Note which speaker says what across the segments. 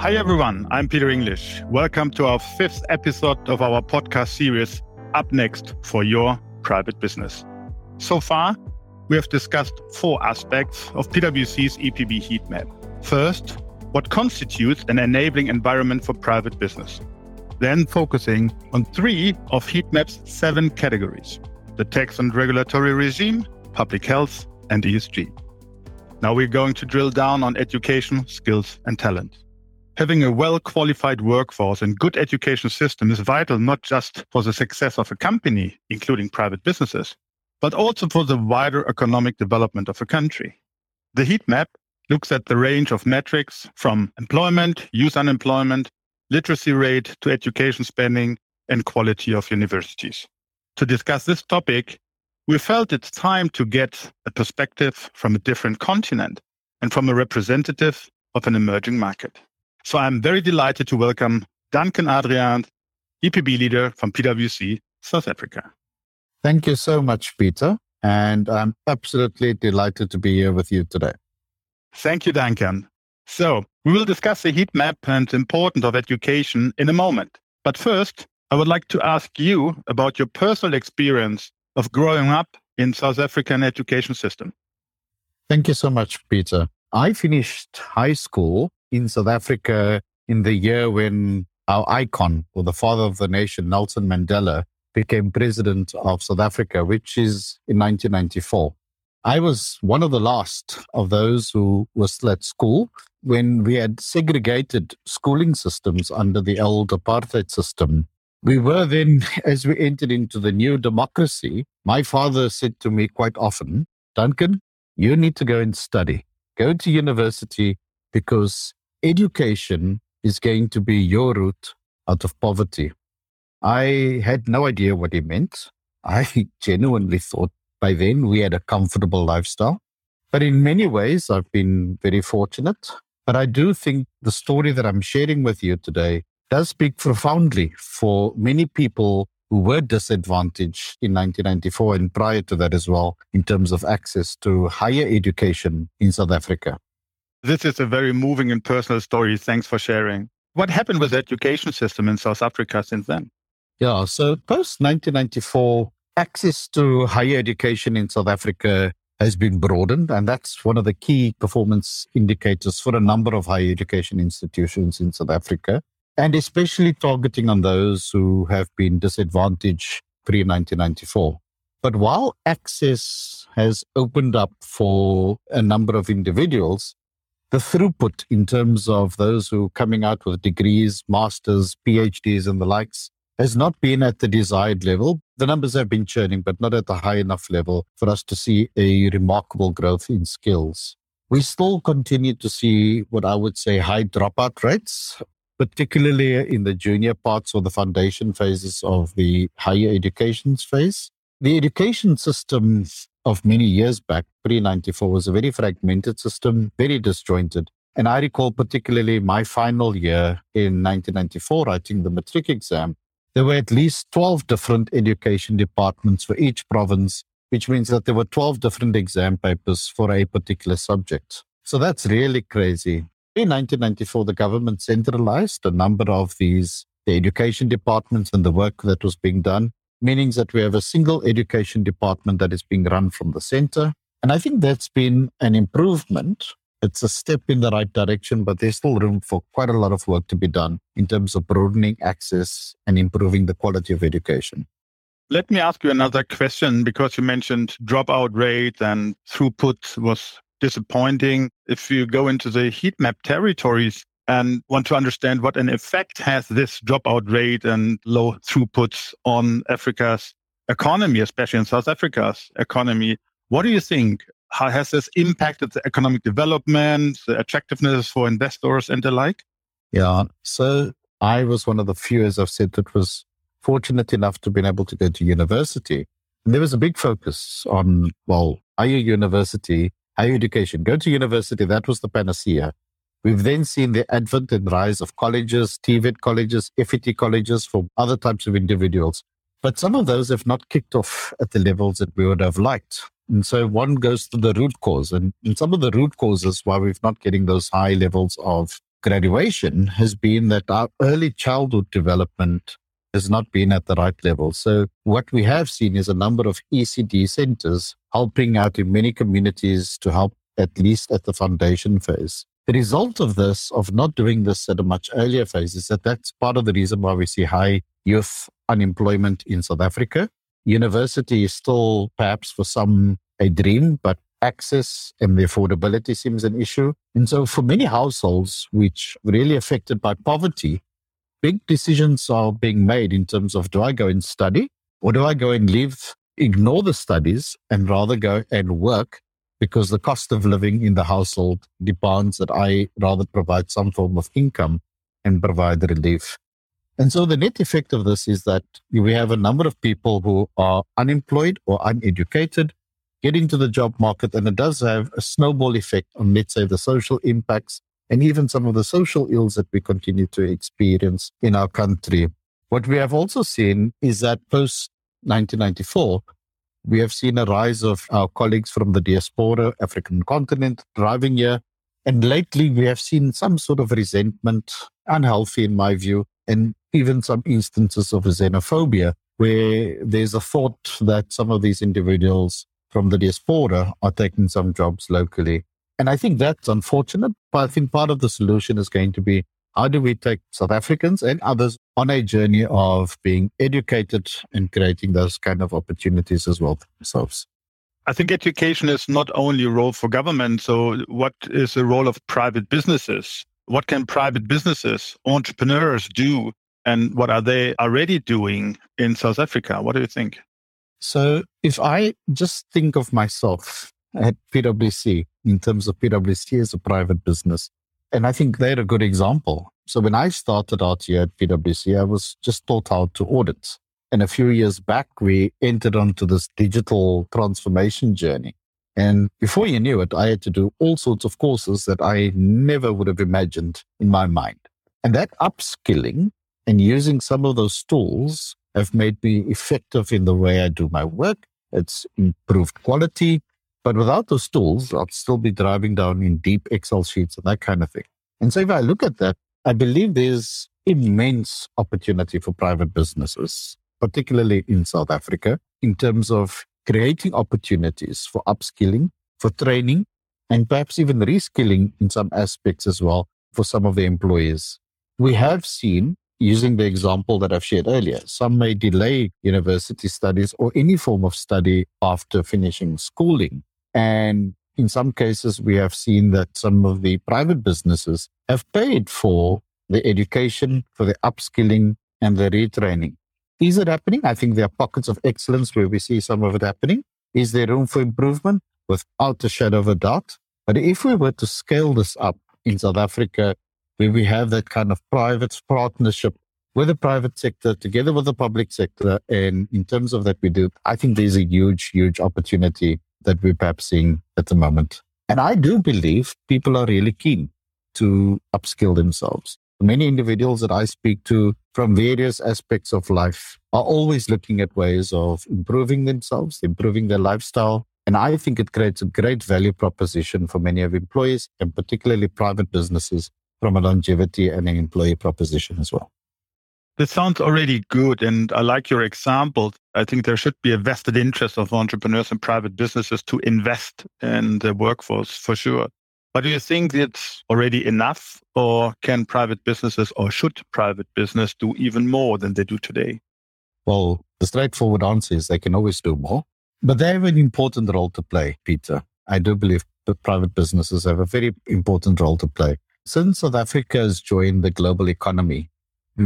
Speaker 1: Hi, everyone. I'm Peter Englisch. Welcome to our fifth episode of our podcast series, Up Next for Your Private Business. So far, we have discussed four aspects of PwC's EPB heat map. First, what constitutes an enabling environment for private business. Then focusing on three of Heatmap's seven categories the tax and regulatory regime, public health, and ESG. Now we're going to drill down on education, skills, and talent. Having a well qualified workforce and good education system is vital not just for the success of a company, including private businesses, but also for the wider economic development of a country. The heat map looks at the range of metrics from employment, youth unemployment, literacy rate to education spending and quality of universities. To discuss this topic, we felt it's time to get a perspective from a different continent and from a representative of an emerging market. So I'm very delighted to welcome Duncan Adriaans, EPB leader from PwC South Africa.
Speaker 2: Thank you so much, Peter. And I'm absolutely delighted to be here with you today.
Speaker 1: Thank you, Duncan. So we will discuss the heat map and the importance of education in a moment. But first, I would like to ask you about your personal experience of growing up in South African education system.
Speaker 2: Thank you so much, Peter. I finished high school in South Africa in the year when our icon or the father of the nation, Nelson Mandela, became president of South Africa, which is in 1994. I was one of the last of those who were still at school when we had segregated schooling systems under the old apartheid system. We were then, as we entered into the new democracy, my father said to me quite often, Duncan, you need to go and study. Go to university because education is going to be your route out of poverty. I had no idea what he meant. I genuinely thought by then we had a comfortable lifestyle. But in many ways, I've been very fortunate. But I do think the story that I'm sharing with you today does speak profoundly for many people who were disadvantaged in 1994 and prior to that as well, in terms of access to higher education in South Africa.
Speaker 1: This is a very moving and personal story. Thanks for sharing. What happened with the education system in South Africa since then?
Speaker 2: Yeah, so post 1994, access to higher education in South Africa has been broadened, and that's one of the key performance indicators for a number of higher education institutions in South Africa, and especially targeting on those who have been disadvantaged pre 1994. But while access has opened up for a number of individuals, the throughput in terms of those who are coming out with degrees, masters, PhDs, and the likes has not been at the desired level. The numbers have been churning, but not at the high enough level for us to see a remarkable growth in skills. We still continue to see what I would say high dropout rates, particularly in the junior parts or the foundation phases of the higher education phase. The education system of many years back, pre 94, was a very fragmented system, very disjointed. And I recall particularly my final year in 1994, writing the matric exam, there were at least 12 different education departments for each province, which means that there were 12 different exam papers for a particular subject. So that's really crazy. In 1994, the government centralized a number of these, the education departments and the work that was being done, meaning that we have a single education department that is being run from the center. And I think that's been an improvement it's a step in the right direction, but there's still room for quite a lot of work to be done in terms of broadening access and improving the quality of education.
Speaker 1: Let me ask you another question because you mentioned dropout rate and throughput was disappointing. If you go into the heat map territories and want to understand what an effect has this dropout rate and low throughputs on Africa's economy, especially in South Africa's economy, what do you think? How has this impacted the economic development, the attractiveness for investors and the like?
Speaker 2: Yeah. So I was one of the few, as I've said, that was fortunate enough to be able to go to university. And there was a big focus on, well, are you university, higher education. Go to university, that was the panacea. We've then seen the advent and rise of colleges, TVET colleges, FET colleges for other types of individuals. But some of those have not kicked off at the levels that we would have liked. And so one goes to the root cause. And, and some of the root causes why we're not getting those high levels of graduation has been that our early childhood development has not been at the right level. So what we have seen is a number of ECD centers helping out in many communities to help at least at the foundation phase. The result of this, of not doing this at a much earlier phase, is that that's part of the reason why we see high youth unemployment in South Africa. University is still perhaps for some a dream, but access and the affordability seems an issue. And so for many households which really affected by poverty, big decisions are being made in terms of do I go and study or do I go and live, ignore the studies and rather go and work because the cost of living in the household demands that I rather provide some form of income and provide relief. And so the net effect of this is that we have a number of people who are unemployed or uneducated get into the job market, and it does have a snowball effect on, let's say, the social impacts and even some of the social ills that we continue to experience in our country. What we have also seen is that post 1994, we have seen a rise of our colleagues from the diaspora, African continent, driving here. And lately, we have seen some sort of resentment, unhealthy in my view, and even some instances of xenophobia, where there's a thought that some of these individuals from the diaspora are taking some jobs locally. And I think that's unfortunate. But I think part of the solution is going to be how do we take South Africans and others on a journey of being educated and creating those kind of opportunities as well for themselves?
Speaker 1: I think education is not only a role for government. So, what is the role of private businesses? What can private businesses, entrepreneurs do? And what are they already doing in South Africa? What do you think?
Speaker 2: So, if I just think of myself at PwC in terms of PwC as a private business, and I think they're a good example. So when I started out here at PwC, I was just taught how to audit. And a few years back, we entered onto this digital transformation journey. And before you knew it, I had to do all sorts of courses that I never would have imagined in my mind. And that upskilling and using some of those tools have made me effective in the way I do my work. It's improved quality. But without those tools, I'd still be driving down in deep Excel sheets and that kind of thing. And so if I look at that, I believe there's immense opportunity for private businesses, particularly in South Africa, in terms of creating opportunities for upskilling, for training, and perhaps even reskilling in some aspects as well for some of the employees. We have seen, using the example that I've shared earlier, some may delay university studies or any form of study after finishing schooling and in some cases, we have seen that some of the private businesses have paid for the education, for the upskilling and the retraining. Is it happening? I think there are pockets of excellence where we see some of it happening. Is there room for improvement? Without a shadow of a doubt. But if we were to scale this up in South Africa, where we have that kind of private partnership with the private sector together with the public sector, and in terms of that we do, I think there's a huge, huge opportunity that we're perhaps seeing at the moment. And I do believe people are really keen to upskill themselves. Many individuals that I speak to from various aspects of life are always looking at ways of improving themselves, improving their lifestyle. And I think it creates a great value proposition for many of employees and particularly private businesses from a longevity and an employee proposition as well.
Speaker 1: This sounds already good. And I like your example. I think there should be a vested interest of entrepreneurs and private businesses to invest in the workforce for sure. But do you think it's already enough or can private businesses or should private business do even more than they do today?
Speaker 2: Well, the straightforward answer is they can always do more, but they have an important role to play, Peter. I do believe that private businesses have a very important role to play. Since South Africa has joined the global economy,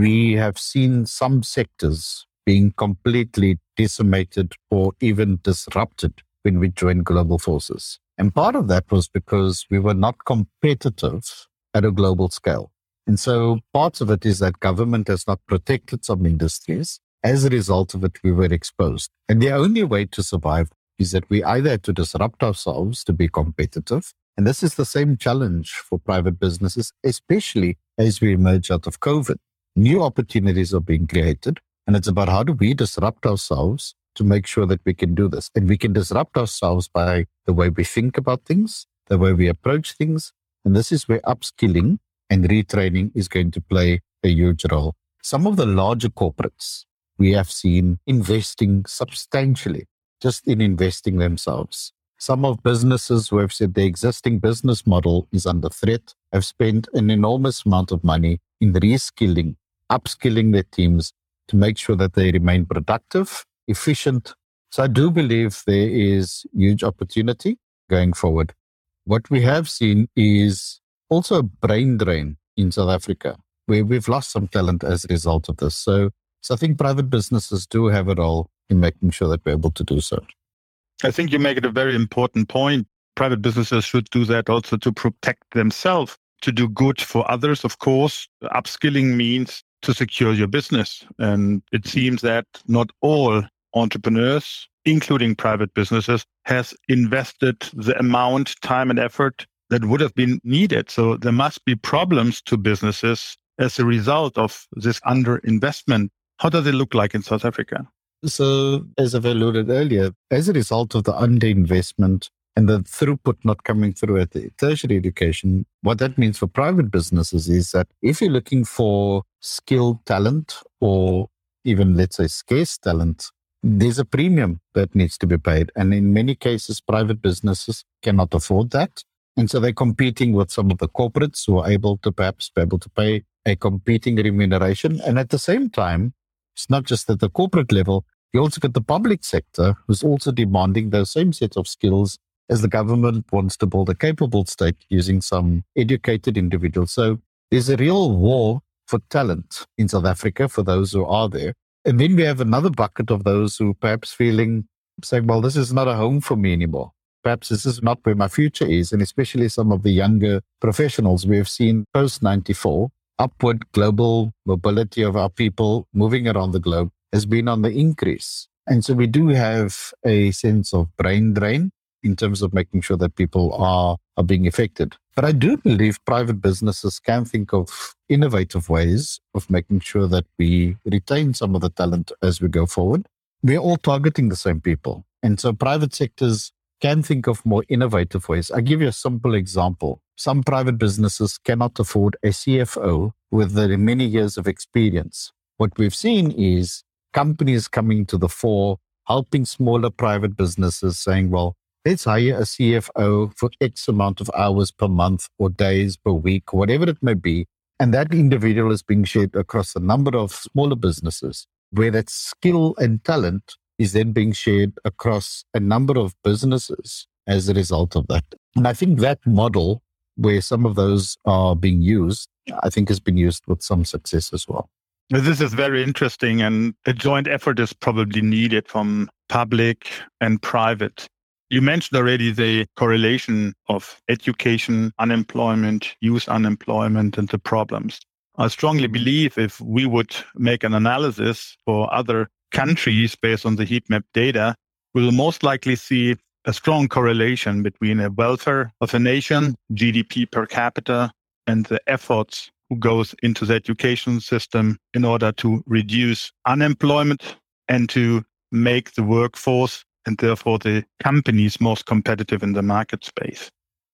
Speaker 2: we have seen some sectors being completely decimated or even disrupted when we joined global forces. And part of that was because we were not competitive at a global scale. And so parts of it is that government has not protected some industries. As a result of it, we were exposed. And the only way to survive is that we either had to disrupt ourselves to be competitive. And this is the same challenge for private businesses, especially as we emerge out of COVID new opportunities are being created. And it's about how do we disrupt ourselves to make sure that we can do this. And we can disrupt ourselves by the way we think about things, the way we approach things. And this is where upskilling and retraining is going to play a huge role. Some of the larger corporates we have seen investing substantially just in investing themselves. Some of businesses who have said the existing business model is under threat have spent an enormous amount of money in reskilling, upskilling their teams to make sure that they remain productive, efficient. So I do believe there is huge opportunity going forward. What we have seen is also a brain drain in South Africa, where we've lost some talent as a result of this. So, so I think private businesses do have a role in making sure that we're able to do so.
Speaker 1: I think you make it a very important point. Private businesses should do that also to protect themselves, to do good for others. Of course, upskilling means to secure your business. And it seems that not all entrepreneurs, including private businesses, has invested the amount, time and effort that would have been needed. So there must be problems to businesses as a result of this underinvestment. How does it look like in South Africa?
Speaker 2: So, as I've alluded earlier, as a result of the underinvestment and the throughput not coming through at the tertiary education, what that means for private businesses is that if you're looking for skilled talent or even, let's say, scarce talent, there's a premium that needs to be paid. And in many cases, private businesses cannot afford that. And so they're competing with some of the corporates who are able to perhaps be able to pay a competing remuneration. And at the same time, it's not just at the corporate level, you also get the public sector who's also demanding those same set of skills as the government wants to build a capable state using some educated individuals. So there's a real war for talent in South Africa for those who are there. And then we have another bucket of those who perhaps feeling saying, well, this is not a home for me anymore. Perhaps this is not where my future is. And especially some of the younger professionals we have seen post 94, upward global mobility of our people moving around the globe has been on the increase. And so we do have a sense of brain drain in terms of making sure that people are, are being affected. But I do believe private businesses can think of innovative ways of making sure that we retain some of the talent as we go forward. We're all targeting the same people. And so private sectors can think of more innovative ways. I give you a simple example. Some private businesses cannot afford a CFO with the many years of experience. What we've seen is companies coming to the fore, helping smaller private businesses saying, well, let's hire a CFO for X amount of hours per month or days per week, whatever it may be. And that individual is being shared across a number of smaller businesses where that skill and talent is then being shared across a number of businesses as a result of that. And I think that model where some of those are being used, I think has been used with some success as well.
Speaker 1: This is very interesting, and a joint effort is probably needed from public and private. You mentioned already the correlation of education, unemployment, youth unemployment, and the problems. I strongly mm-hmm. believe if we would make an analysis for other countries based on the heat map data, we will most likely see a strong correlation between the welfare of a nation, GDP per capita, and the efforts who goes into the education system in order to reduce unemployment and to make the workforce and therefore the companies most competitive in the market space.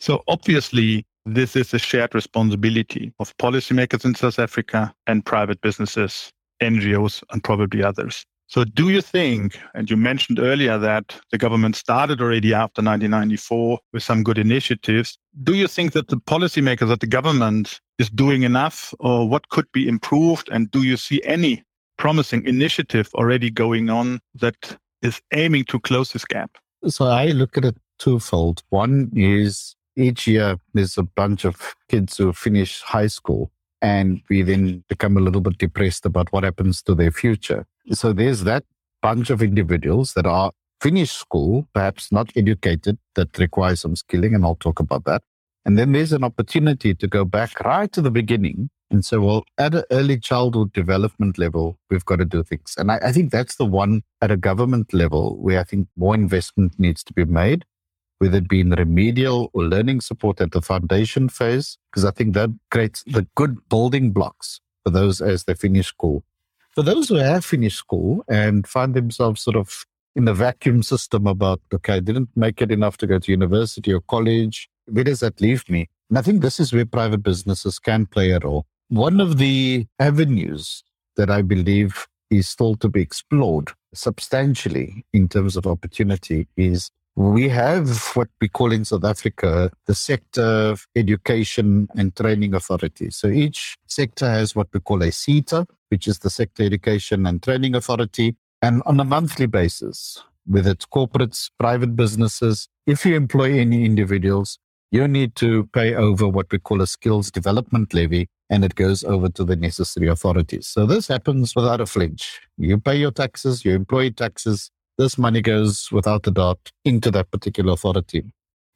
Speaker 1: So obviously, this is a shared responsibility of policymakers in South Africa and private businesses, NGOs, and probably others. So, do you think, and you mentioned earlier that the government started already after 1994 with some good initiatives, do you think that the policymakers at the government is doing enough or what could be improved? And do you see any promising initiative already going on that is aiming to close this gap?
Speaker 2: So, I look at it twofold. One is each year there's a bunch of kids who finish high school and we then become a little bit depressed about what happens to their future. So there's that bunch of individuals that are finished school, perhaps not educated, that require some skilling, and I'll talk about that. And then there's an opportunity to go back right to the beginning and say, well, at an early childhood development level, we've got to do things. And I, I think that's the one at a government level where I think more investment needs to be made, whether it be in remedial or learning support at the foundation phase, because I think that creates the good building blocks for those as they finish school. For those who have finished school and find themselves sort of in the vacuum system about, okay, I didn't make it enough to go to university or college, where does that leave me? And I think this is where private businesses can play a role. One of the avenues that I believe is still to be explored substantially in terms of opportunity is we have what we call in South Africa the sector education and training authority. So each sector has what we call a SETA, which is the sector education and training authority. And on a monthly basis, with its corporates, private businesses, if you employ any individuals, you need to pay over what we call a skills development levy, and it goes over to the necessary authorities. So this happens without a flinch. You pay your taxes, you employ taxes, this money goes without a doubt into that particular authority.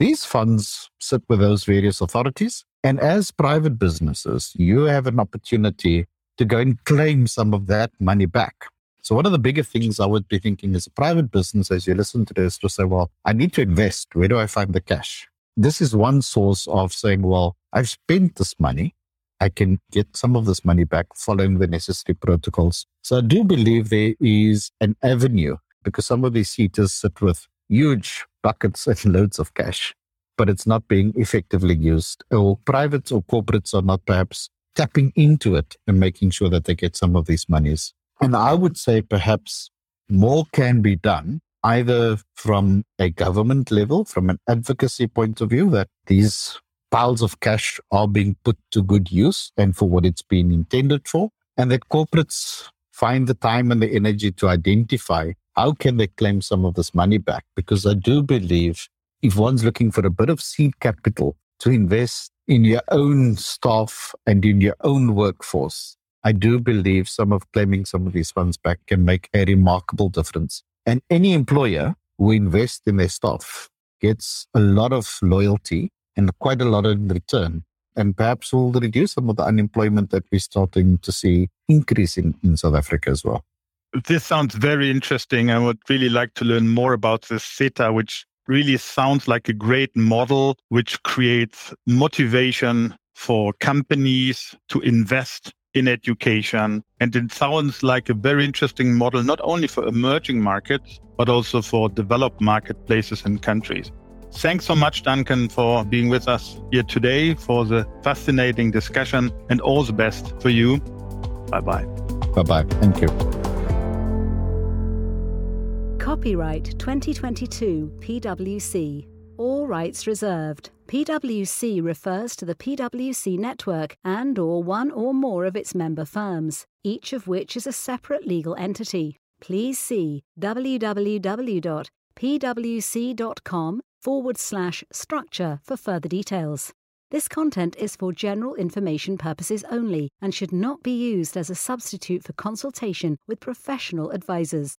Speaker 2: These funds sit with those various authorities. And as private businesses, you have an opportunity to go and claim some of that money back. So one of the bigger things I would be thinking as a private business, as you listen to this, to say, well, I need to invest. Where do I find the cash? This is one source of saying, well, I've spent this money. I can get some of this money back following the necessary protocols. So I do believe there is an avenue because some of these SETAs sit with huge buckets and loads of cash, but it's not being effectively used. Or privates or corporates are not perhaps tapping into it and making sure that they get some of these monies. And I would say perhaps more can be done either from a government level, from an advocacy point of view, that these piles of cash are being put to good use and for what it's been intended for, and that corporates find the time and the energy to identify how can they claim some of this money back? Because I do believe if one's looking for a bit of seed capital to invest in your own staff and in your own workforce, I do believe some of claiming some of these funds back can make a remarkable difference. And any employer who invests in their staff gets a lot of loyalty and quite a lot in return. And perhaps will reduce some of the unemployment that we're starting to see increasing in South Africa as well
Speaker 1: this sounds very interesting. I would really like to learn more about this SETA, which really sounds like a great model, which creates motivation for companies to invest in education. And it sounds like a very interesting model, not only for emerging markets, but also for developed marketplaces and countries. Thanks so much, Duncan, for being with us here today for the fascinating discussion and all the best for you. Bye bye.
Speaker 2: Bye bye. Thank you.
Speaker 3: Copyright 2022 PwC. All rights reserved. PwC refers to the PwC network and or one or more of its member firms, each of which is a separate legal entity. Please see www.pwc.com forward slash structure for further details. This content is for general information purposes only and should not be used as a substitute for consultation with professional advisors.